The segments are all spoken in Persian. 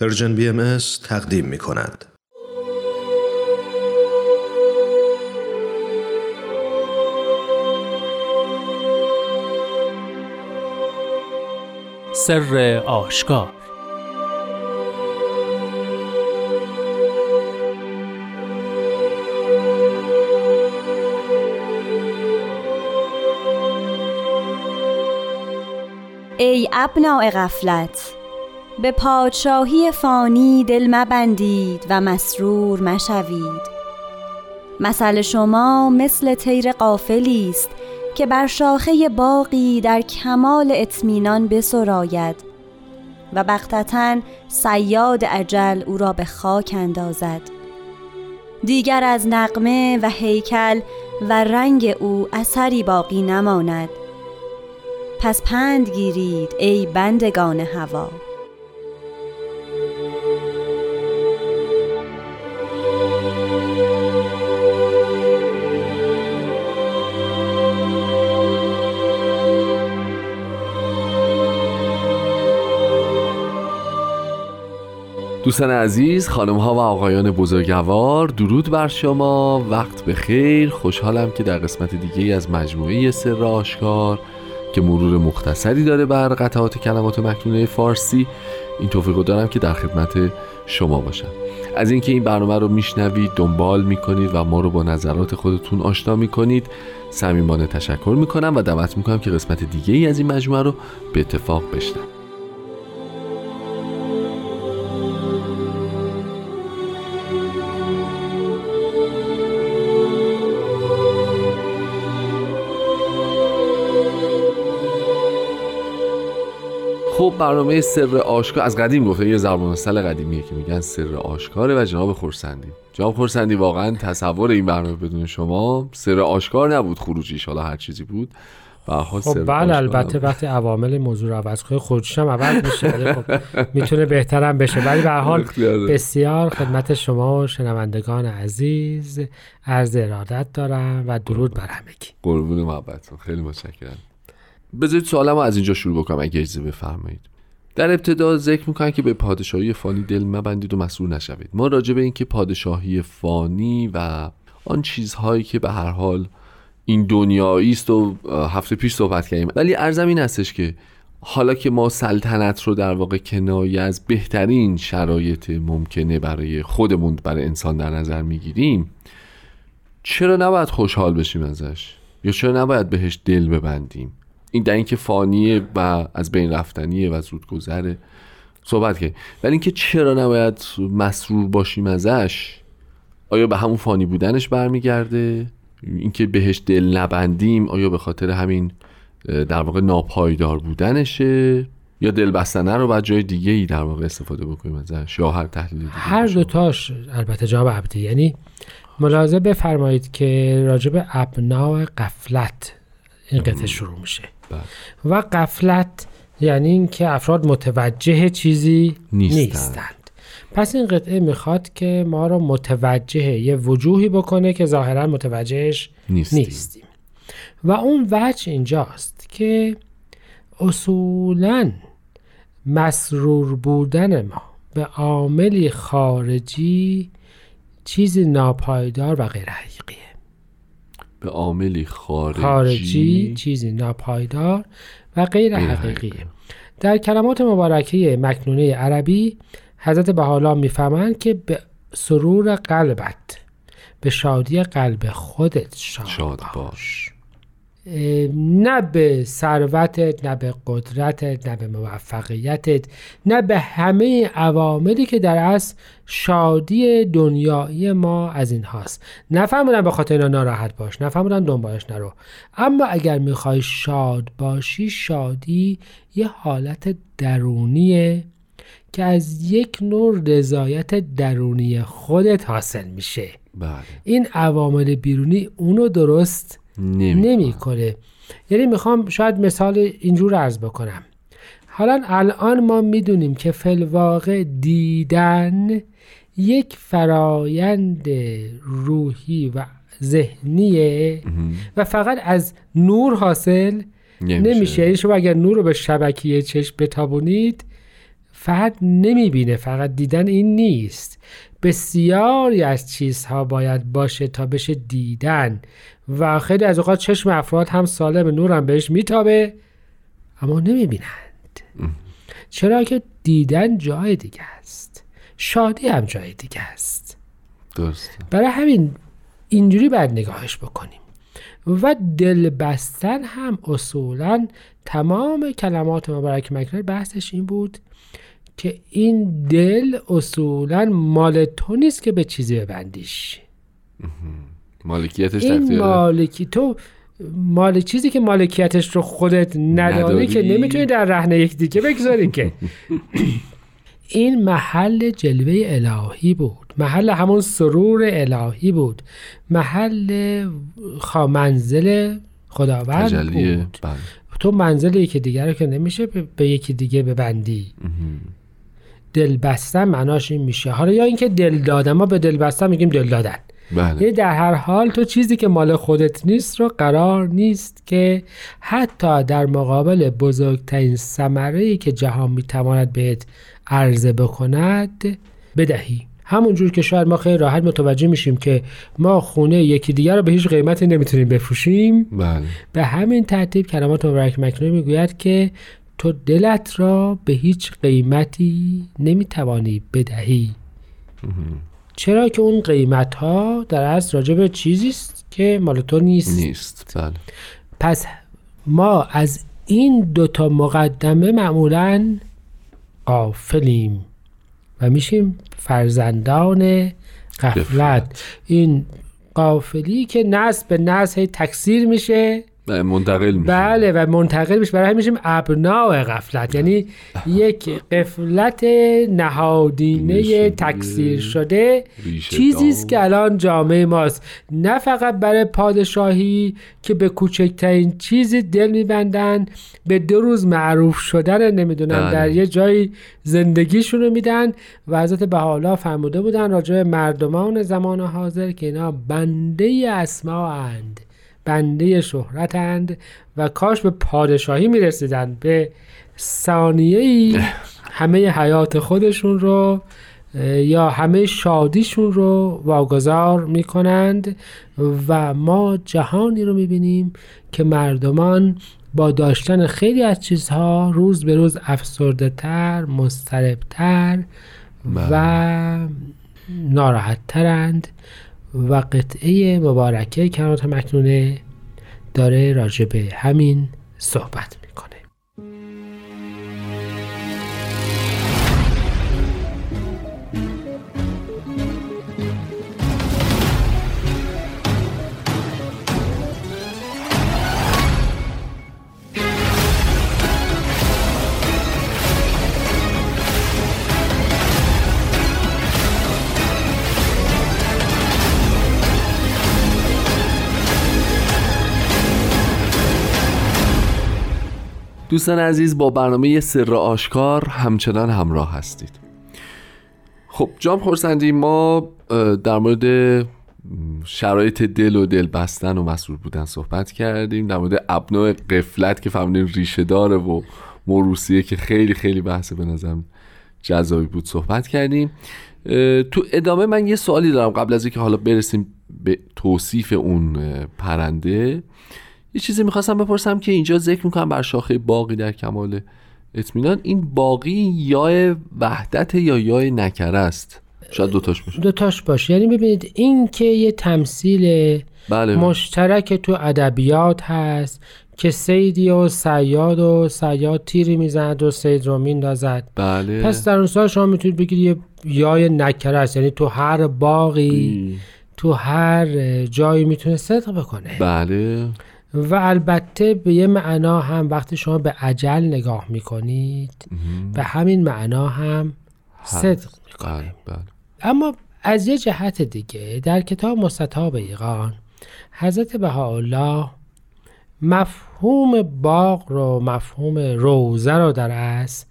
پرژن بی ام تقدیم می کند. سر آشکار ای ابناع غفلت به پادشاهی فانی دل مبندید و مسرور مشوید. مثل شما مثل تیر قافلی است که بر شاخه باقی در کمال اطمینان بسراید و بختتا سیاد عجل او را به خاک اندازد. دیگر از نقمه و هیکل و رنگ او اثری باقی نماند. پس پند گیرید ای بندگان هوا. دوستان عزیز خانم ها و آقایان بزرگوار درود بر شما. وقت به خیر. خوشحالم که در قسمت دیگه از مجموعه سر آشکار که مرور مختصری داره بر قطعات کلمات مکنونه فارسی این توفیق دارم که در خدمت شما باشم. از اینکه این برنامه رو میشنوید دنبال می‌کنید و ما رو با نظرات خودتون آشنا می‌کنید صمیمانه تشکر می‌کنم و دعوت می‌کنم که قسمت دیگه ای از این مجموعه رو به اتفاق بشنوید. برنامه سر آشکار از قدیم گفته یه زبان سل قدیمیه که میگن سر آشکاره و جناب خورسندی جناب خورسندی واقعا تصور این برنامه بدون شما سر آشکار نبود خروجیش حالا هر چیزی بود. خب بله البته وقتی عوامل موضوع رو عوض کنه خودش هم عوض میشه. خب می‌تونه بهترم بشه. ولی به حال بسیار خدمت شما و شنوندگان عزیز عرض ارادت دارم و درود بر همگی. قربون محبتتون. خیلی متشکرم. بذارید سوالم از اینجا شروع بکنم اگه اجازه بفرمایید. در ابتدا ذکر می‌کنن که به پادشاهی فانی دل مبندید و مسئول نشوید. ما راجع به اینکه پادشاهی فانی و آن چیزهایی که به هر حال این دنیایی است و هفته پیش صحبت کردیم. ولی ارزم این هستش که حالا که ما سلطنت رو در واقع کنایه از بهترین شرایط ممکنه برای خودمون برای انسان در نظر می‌گیریم چرا نباید خوشحال بشیم ازش؟ یا چرا نباید بهش دل ببندیم؟ این در اینکه فانیه و از بین رفتنیه و زود گذره صحبت که ولی اینکه چرا نباید مسرور باشیم ازش؟ آیا به همون فانی بودنش برمیگرده؟ اینکه بهش دل نبندیم آیا به خاطر همین در واقع ناپایدار بودنشه؟ یا دل بستنه رو بعد جای دیگه ای در واقع استفاده بکنیم ازش یا هر تحلیل دیگه هر دوتاش البته جواب عبدی. یعنی ملاحظه بفرمایید که راجب ابناع قفلت این قطعه شروع میشه. بله. و قفلت یعنی اینکه افراد متوجه چیزی نیستند. نیستند پس این قطعه می‌خواد که ما رو متوجه یه وجوهی بکنه که ظاهرا متوجهش نیستیم. نیستیم و اون وجه اینجاست که اصولا مسرور بودن ما به عاملی خارجی چیزی ناپایدار و غیر حقیقیه به عاملی خارجی, خارجی چیزی ناپایدار و غیر حقیقی. در کلمات مبارکه مکنونه عربی حضرت بحالا می‌فهمند که به سرور قلبت به شادی قلب خودت شاد, شاد باش. نه به ثروتت نه به قدرتت نه به موفقیتت نه به همه عواملی که در اصل شادی دنیایی ما از این هاست. نفهمونن به خاطر اینا ناراحت باش نفهمونن دنبالش نرو. اما اگر می‌خوای شاد باشی شادی یه حالت درونیه که از یک نوع رضایت درونی خودت حاصل میشه. بله. این عوامل بیرونی اونو درست نمی‌کنه. یعنی می‌خوام شاید مثال اینجور عرض بکنم. حالا الان ما می‌دونیم که فلواقع دیدن یک فرایند روحی و ذهنیه و فقط از نور حاصل نمیشه. یعنی شما اگر نور رو به شبکیه چشم بتابونید فرد نمی‌بینه. فقط دیدن این نیست. بسیاری از چیزها باید باشه تا بشه دیدن. و خیلی از اوقات چشم افراد هم سالم نورم بهش میتابه اما نمی‌بینند. چرا که دیدن جای دیگه است. شادی هم جای دیگه است. درسته. برای همین اینجوری باید نگاهش بکنیم. و دل بستن هم اصولا تمام کلمات مبارک مکنه بحثش این بود که این دل اصولا مال تو نیست که به چیزی ببندیش. مالکیتش این مالکی تو مال چیزی که مالکیتش رو خودت نداری, نداری. که نمی‌تونی در رهن یک دیگه بگذاری که. این محل جلوه الهی بود. محل همون سرور الهی بود. محل منزل خداوند بود. بله. تو منزل یکی دیگر رو که نمیشه به, به یکی دیگه ببندی. دل بستن معناش این میشه. حالا یا اینکه دل دادن ما به دل بستن میگیم دل دادن. بله. یعنی در هر حال تو چیزی که مال خودت نیست رو قرار نیست که حتی در مقابل بزرگترین ثمره که جهان می‌تواند بهت عرضه بکند بدهی. همونجور که شاید ما خیلی راحت متوجه میشیم که ما خونه یکی دیگر رو به هیچ قیمتی نمی‌تونیم بفروشیم. بله. به همین ترتیب کلمات مبارک مکنون می‌گوید که تو دلت را به هیچ قیمتی نمی‌توانی بدهی. چرا که اون قیمت ها در اصل راجع به چیزی است که مال تو نیست؟ نیست بله. پس ما از این دوتا مقدمه معمولا قافلیم و میشیم فرزندان غفلت. غفلت. این قافلی که نسل به نسل تکثیر میشه منتقل میشه بله و منتقل میشه برای همین ابناع غفلت. یعنی یک قفلت نهادینه تکثیر شده. چیزی است. که الان جامعه ماست. نه فقط برای پادشاهی که به کوچکترین چیزی دل میبندن به دو روز معروف شدن نمی‌دونم بله. در یه جایی زندگیشون رو میدن. و حضرت بهاءالله فرموده بودن راجع به مردمان زمان حاضر که اینا بنده اسما اند. بنده شهرتند و کاش به پادشاهی می‌رسیدن به ثانیه ای همه حیات خودشون رو یا همه شادیشون رو واگذار می‌کنند و ما جهانی رو می‌بینیم که مردمان با داشتن خیلی از چیزها روز به روز افسرده تر مضطربتر و ناراحت ترند و قطعه مبارکه کلمات مکنونه داره راجع به همین صحبت. دوستان عزیز با برنامه سر آشکار همچنان همراه هستید. خب جام خورسندی ما در مورد شرایط دل و دل بستن و مسئول بودن صحبت کردیم. در مورد ابناع قفلت که فهمیدیم ریشه داره و موروسیه که خیلی خیلی بحث به نظرم جذابی بود صحبت کردیم. تو ادامه من یه سوالی دارم قبل از اینکه حالا برسیم به توصیف اون پرنده. یه چیزی می‌خواستم بپرسم که اینجا ذکر می‌کنم بر شاخه باقی در کمال اطمینان. این باقی یا وحدت یا یا نکره است؟ شاید دوتاش باشه. دوتاش باشه. یعنی ببینید این که یه تمثیل بله. مشترک تو ادبیات هست که سیدی و سیاد و سیاد تیری می‌زند و سید رو میندازد بله. پس در اون سال شما می‌تونید بگید یه یای نکره است. یعنی تو هر باقی تو هر جایی می‌تونه صدق بکنه. بله. و البته به یه معنا هم وقتی شما به عجل نگاه می‌کنید به همین معنا هم صدق می‌کنه بله بله. اما از یه جهت دیگه در کتاب مستطاب ایقان حضرت بهاءالله مفهوم باغ رو مفهوم روزه رو در است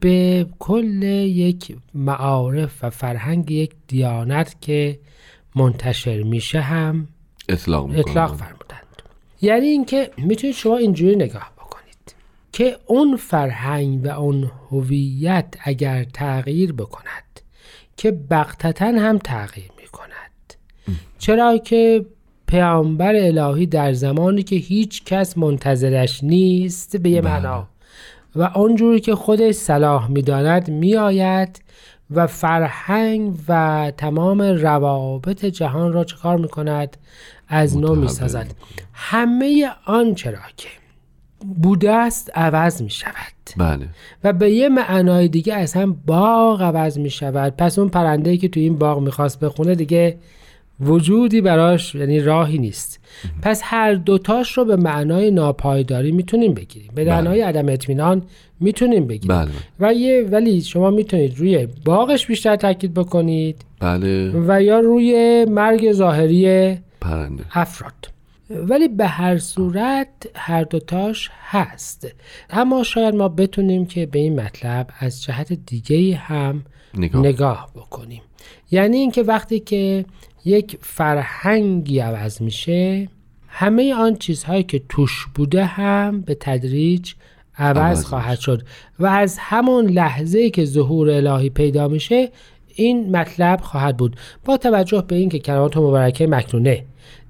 به کل یک معارف و فرهنگ یک دیانت که منتشر میشه هم اطلاق اطلاق فرمودند یعنی اینکه می‌تونید شما اینجوری نگاه بکنید که اون فرهنگ و اون هویت اگر تغییر بکند که بغتتا هم تغییر می کند چرا که پیامبر الهی در زمانی که هیچ کس منتظرش نیست به یه بله. معنا. و آنجوری که خودش صلاح می‌داند میآید و فرهنگ و تمام روابط جهان را چه کار می‌کند؟ از نو می‌سازد. می‌کند. همه آن چرا که بوده است عوض می شود بله. و به یه معنای دیگه اصلا باغ عوض می شود پس اون پرنده که تو این باغ می‌خواست بخونه دیگه وجودی براش یعنی راهی نیست. پس هر دوتاش رو به معنای ناپایداری می‌تونیم بگیریم. به بله. معنای عدم اطمینان می‌تونیم بگیریم. بله. و یه ولی شما می‌تونید روی باغش بیشتر تاکید بکنید. بله. و یا روی مرگ ظاهری پرنده افراد ولی به هر صورت هر دوتاش هست. اما شاید ما بتونیم که به این مطلب از جهت دیگه هم نگاه, نگاه بکنیم. یعنی اینکه وقتی که یک فرهنگی عوض میشه همه آن چیزهایی که توش بوده هم به تدریج عوض خواهد شد. و از همون لحظه که ظهور الهی پیدا میشه این مطلب خواهد بود. با توجه به اینکه کلمات مبارکه مکنونه.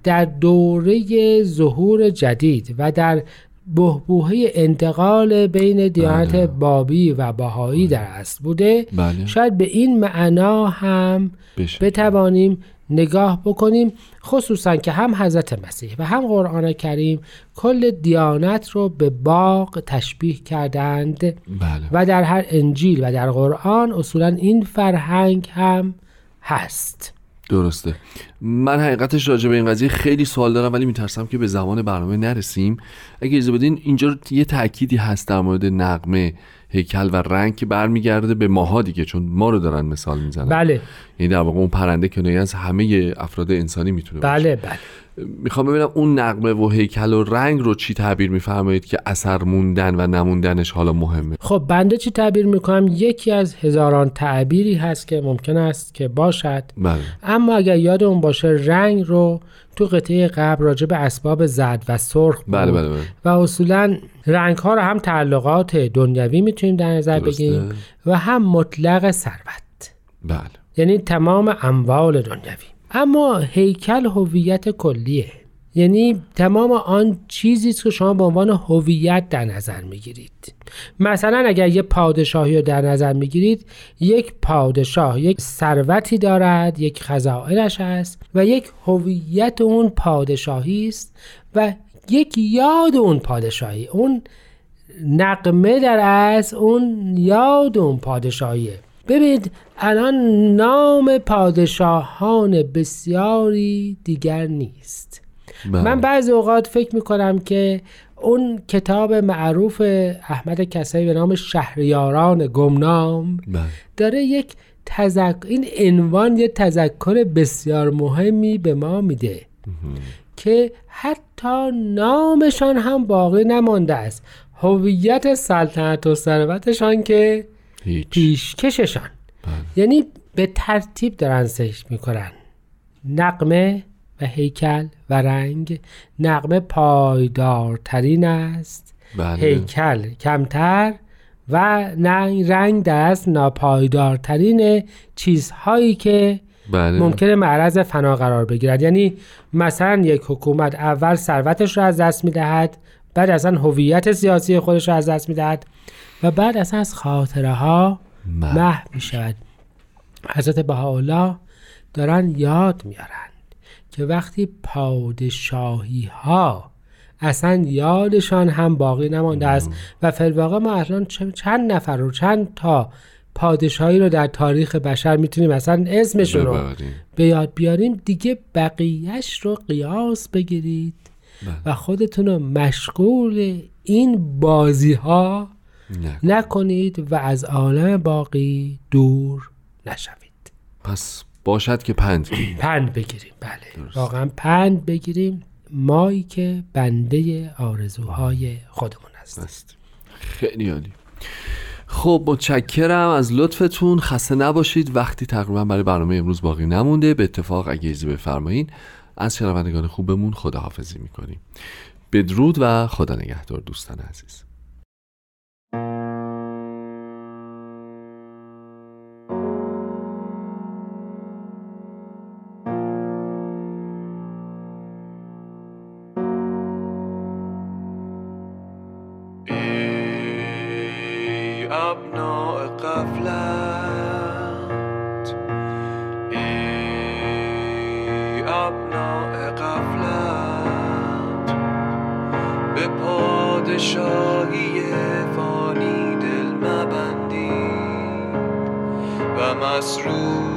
در دوره ظهور جدید و در بهبوهه انتقال بین دیانت بله. بابی و باهایی در اصل بوده بله. شاید به این معنا هم بشه. بتوانیم نگاه بکنیم خصوصا که هم حضرت مسیح و هم قرآن کریم کل دیانت رو به باغ تشبیه کردند. بله. و در هر انجیل و در قرآن اصولا این فرهنگ هم هست. درسته. من حقیقتش راجع به این قضیه خیلی سوال دارم ولی میترسم که به زمان برنامه نرسیم. اگه اجازه بدین اینجا یه تأکیدی هست در مورد نقمه. هیکل و رنگ که برمیگرده به ماها دیگه چون ما رو دارن مثال می‌زنن. بله. یعنی در واقع اون پرنده کنایه از همه افراد انسانی می‌تونه باشه. بله بله. می‌خوام ببینم اون نقمه و هیکل و رنگ رو چی تعبیر میفرمایید که اثر موندن و نموندنش حالا مهمه؟ خب بنده چی تعبیر می‌کنم؟ یکی از هزاران تعبیری هست که ممکن است که باشد. بله. اما اگر یادمون باشه رنگ رو تو قطعه قبل راجع به اسباب زرد و سرخ بود. بله بله, بله. و اصولا رنگ ها رو هم تعلقات دنیوی می‌تونیم در نظر. بگیریم و هم مطلق ثروت. بله. یعنی تمام اموال دنیوی اما هیکل هویت کلیه. یعنی تمام آن چیزی است که شما به عنوان هویت در نظر می‌گیرید. مثلا اگر یک پادشاهی رو در نظر می‌گیرید یک پادشاه یک ثروتی دارد یک خزائنش هست و یک هویت اون پادشاهی است و یک یاد اون پادشاهی اون نقمه در از اون یاد اون پادشاهیه ببینید الان نام پادشاهان بسیاری دیگر نیست. بله. من بعضی اوقات فکر می‌کنم که اون کتاب معروف احمد کسایی به نام شهریاران گمنام بله. داره یک تذک... این عنوان یه تذکر بسیار مهمی به ما میده که حتی نامشان هم باقی نمانده است. هویت سلطنت و ثروتشان که هیچ. پیشکششان. یعنی به ترتیب دارن ذکر می‌کنن. نقمه و هیکل و رنگ نقمه پایدارترین است. بله. هیکل کمتر و رنگ در اصل ناپایدارترین چیزهایی که بله. ممکنه معرض فنا قرار بگیرد. یعنی مثلا یک حکومت اول ثروتش رو از دست می‌دهد بعد اصلا هویت سیاسی خودش رو از دست می‌دهد و بعد اصلا از خاطره ها محو. می شود حضرت بهاءالله دارن یاد میارند که وقتی پادشاهی ها اصلا یادشان هم باقی نمانده است و فلواقع ما الان چند نفر رو چند تا پادشاهی رو در تاریخ بشر می‌تونیم اصلا اسمشون رو. به یاد بیاریم دیگه بقیهش رو قیاس بگیرید بله. و خودتون رو مشغول این بازی ها. نکنید و از عالم باقی دور نشوید پس باشد که پند گیریم. پند بگیریم. بله. واقعا پند بگیریم. مایی که بنده آرزوهای خودمون هست. است خیلی عالی. خب متشکرم. از لطفتون خسته نباشید. وقتی تقریبا برای برنامه امروز باقی نمونده به اتفاق اگه اجازه بفرمایین از شنوندگان خوبمون خداحافظی می‌کنیم. بدرود و خدا نگهدار دوستان عزیز. مبناع قفلت به پادشاهی فانی دل مبندی و مسرور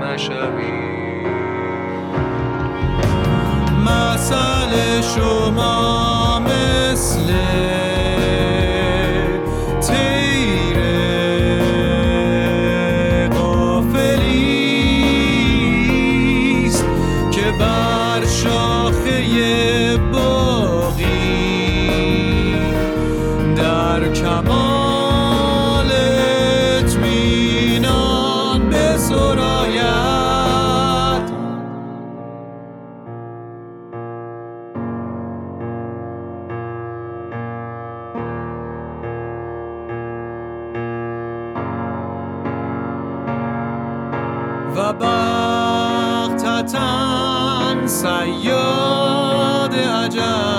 مشوی. مسئله شما شاخه باغی Raja.